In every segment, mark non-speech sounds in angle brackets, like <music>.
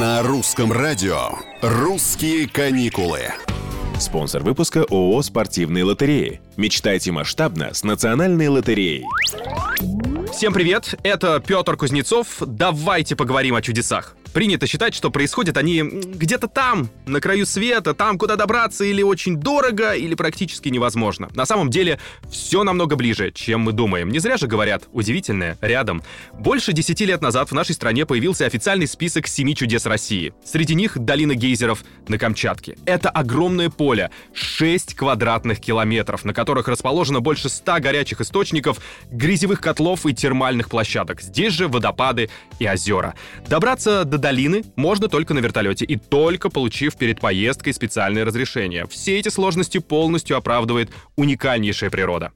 На русском радио «Русские каникулы». Спонсор выпуска ООО «Спортивные лотереи». Мечтайте масштабно с национальной лотереей. Всем привет, это Петр Кузнецов. Давайте поговорим о чудесах. Принято считать, что происходят они где-то там, на краю света, там, куда добраться или очень дорого, или практически невозможно. На самом деле, все намного ближе, чем мы думаем. Не зря же говорят, удивительное, рядом. Больше десяти лет назад в нашей стране появился официальный список семи чудес России. Среди них долина гейзеров на Камчатке. Это огромное поле, 6 квадратных километров, на которых расположено больше 100 горячих источников, грязевых котлов и термальных площадок. Здесь же водопады и озера. Добраться до долины можно только на вертолете и только получив перед поездкой специальное разрешение. Все эти сложности полностью оправдывает уникальнейшая природа.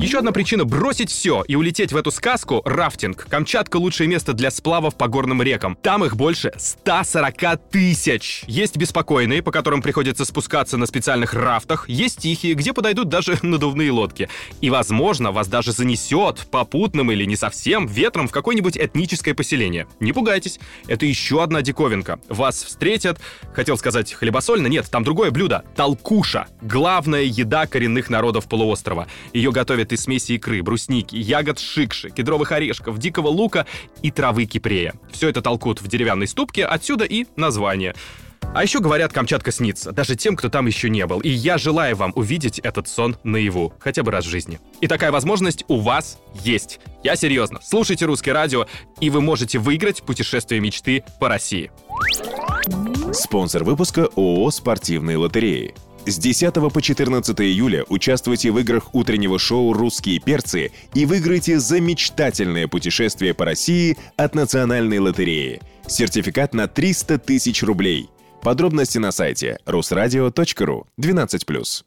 Еще одна причина бросить все и улететь в эту сказку — рафтинг. Камчатка — лучшее место для сплавов по горным рекам. Там их больше 140 тысяч. Есть беспокойные, по которым приходится спускаться на специальных рафтах. Есть тихие, где подойдут даже <laughs> надувные лодки. И, возможно, вас даже занесет попутным или не совсем ветром в какое-нибудь этническое поселение. Не пугайтесь, это еще одна диковинка. Вас встретят, хотел сказать хлебосольно, нет, там другое блюдо. Толкуша. Главная еда коренных народов полуострова. Ее готовят из смеси икры, брусники, ягод шикши, кедровых орешков, дикого лука и травы кипрея. Все это толкут в деревянной ступке, отсюда и название. А еще говорят, Камчатка снится, даже тем, кто там еще не был. И я желаю вам увидеть этот сон наяву, хотя бы раз в жизни. И такая возможность у вас есть. Я серьезно. Слушайте русское радио, и вы можете выиграть путешествие мечты по России. Спонсор выпуска ООО «Спортивные лотереи». С 10 по 14 июля участвуйте в играх утреннего шоу «Русские перцы» и выиграйте замечательное путешествие по России от Национальной лотереи. Сертификат на 300 тысяч рублей. Подробности на сайте rusradio.ru 12+.